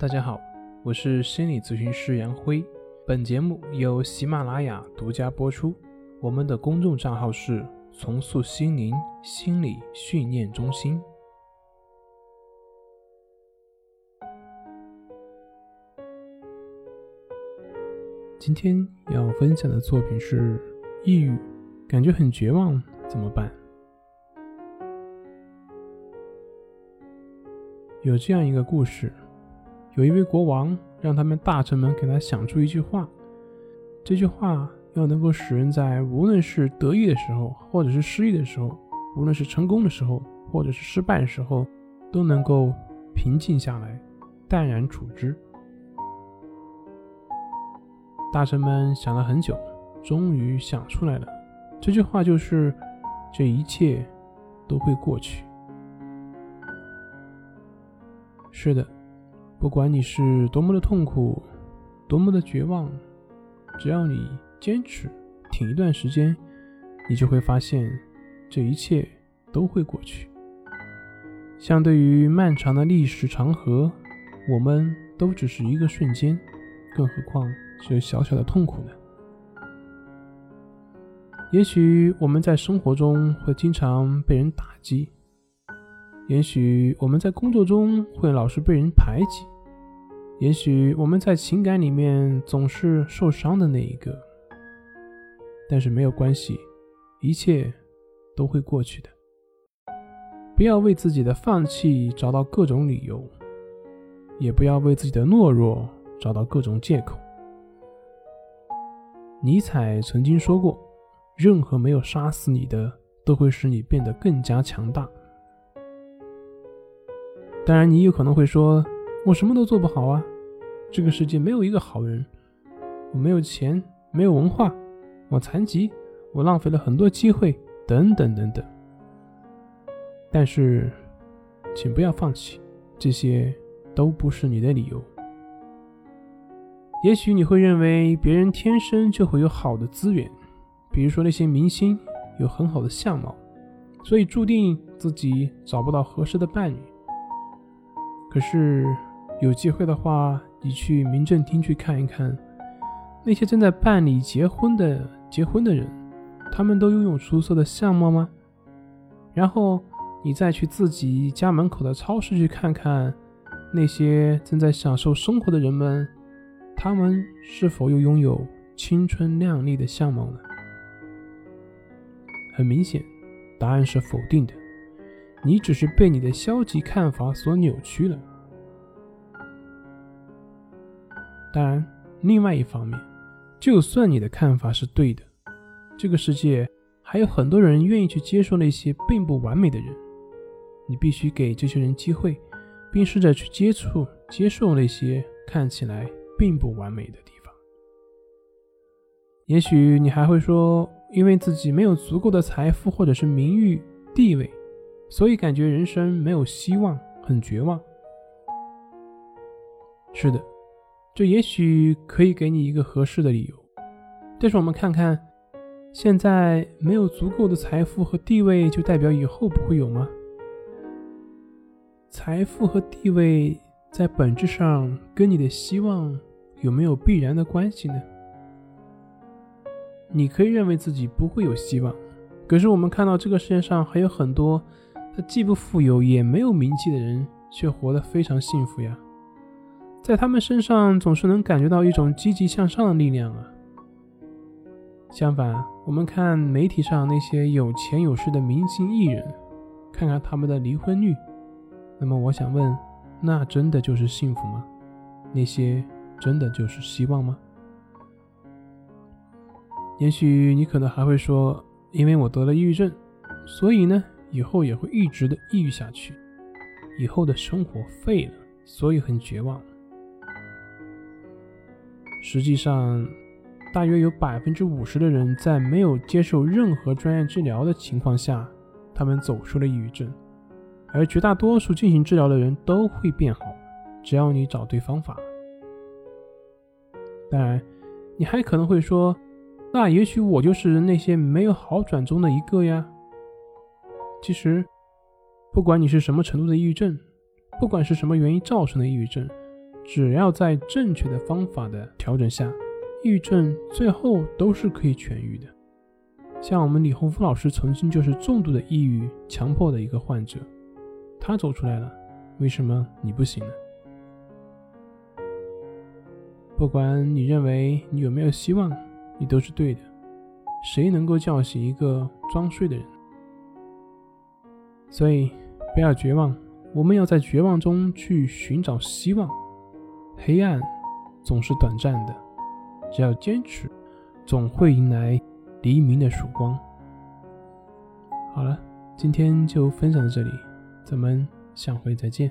大家好，我是心理咨询师杨辉。本节目由喜马拉雅独家播出。我们的公众账号是“重塑心灵心理训练中心”。今天要分享的作品是：抑郁，感觉很绝望，怎么办？有这样一个故事。有一位国王让他们大臣们给他想出一句话，这句话要能够使人在无论是得意的时候，或者是失意的时候，无论是成功的时候，或者是失败的时候，都能够平静下来，淡然处之。大臣们想了很久，终于想出来了，这句话就是：“这一切都会过去。”是的。不管你是多么的痛苦，多么的绝望，只要你坚持挺一段时间，你就会发现这一切都会过去。相对于漫长的历史长河，我们都只是一个瞬间，更何况是小小的痛苦呢？也许我们在生活中会经常被人打击，也许我们在工作中会老是被人排挤。也许我们在情感里面总是受伤的那一个，但是没有关系，一切都会过去的。不要为自己的放弃找到各种理由，也不要为自己的懦弱找到各种借口。尼采曾经说过：“任何没有杀死你的，都会使你变得更加强大。”当然，你有可能会说。我什么都做不好啊！这个世界没有一个好人。我没有钱，没有文化，我残疾，我浪费了很多机会，等等等等。但是，请不要放弃，这些都不是你的理由。也许你会认为别人天生就会有好的资源，比如说那些明星有很好的相貌，所以注定自己找不到合适的伴侣。可是。有机会的话，你去民政厅去看一看，那些正在办理结婚的结婚的人，他们都拥有出色的相貌吗？然后你再去自己家门口的超市去看看，那些正在享受生活的人们，他们是否又拥有青春靓丽的相貌呢？很明显，答案是否定的。你只是被你的消极看法所扭曲了。当然，另外一方面，就算你的看法是对的，这个世界还有很多人愿意去接受那些并不完美的人。你必须给这些人机会，并试着去接触、接受那些看起来并不完美的地方。也许你还会说，因为自己没有足够的财富或者是名誉、地位，所以感觉人生没有希望，很绝望。是的。这也许可以给你一个合适的理由，但是我们看看，现在没有足够的财富和地位，就代表以后不会有吗？财富和地位在本质上跟你的希望有没有必然的关系呢？你可以认为自己不会有希望，可是我们看到这个世界上还有很多，他既不富有也没有名气的人，却活得非常幸福呀。在他们身上总是能感觉到一种积极向上的力量啊。相反，我们看媒体上那些有钱有势的明星艺人，看看他们的离婚率，那么我想问，那真的就是幸福吗？那些真的就是希望吗？也许你可能还会说，因为我得了抑郁症，所以呢，以后也会一直的抑郁下去，以后的生活废了，所以很绝望。实际上，大约有百分之五十的人在没有接受任何专业治疗的情况下，他们走出了抑郁症，而绝大多数进行治疗的人都会变好，只要你找对方法。当然，你还可能会说，那也许我就是那些没有好转中的一个呀。其实，不管你是什么程度的抑郁症，不管是什么原因造成的抑郁症。只要在正确的方法的调整下，抑郁症最后都是可以痊愈的。像我们李洪福老师曾经就是重度的抑郁、强迫的一个患者，他走出来了，为什么你不行呢？不管你认为你有没有希望，你都是对的。谁能够叫醒一个装睡的人？所以不要绝望，我们要在绝望中去寻找希望。黑暗总是短暂的，只要坚持，总会迎来黎明的曙光。好了，今天就分享到这里，咱们下回再见。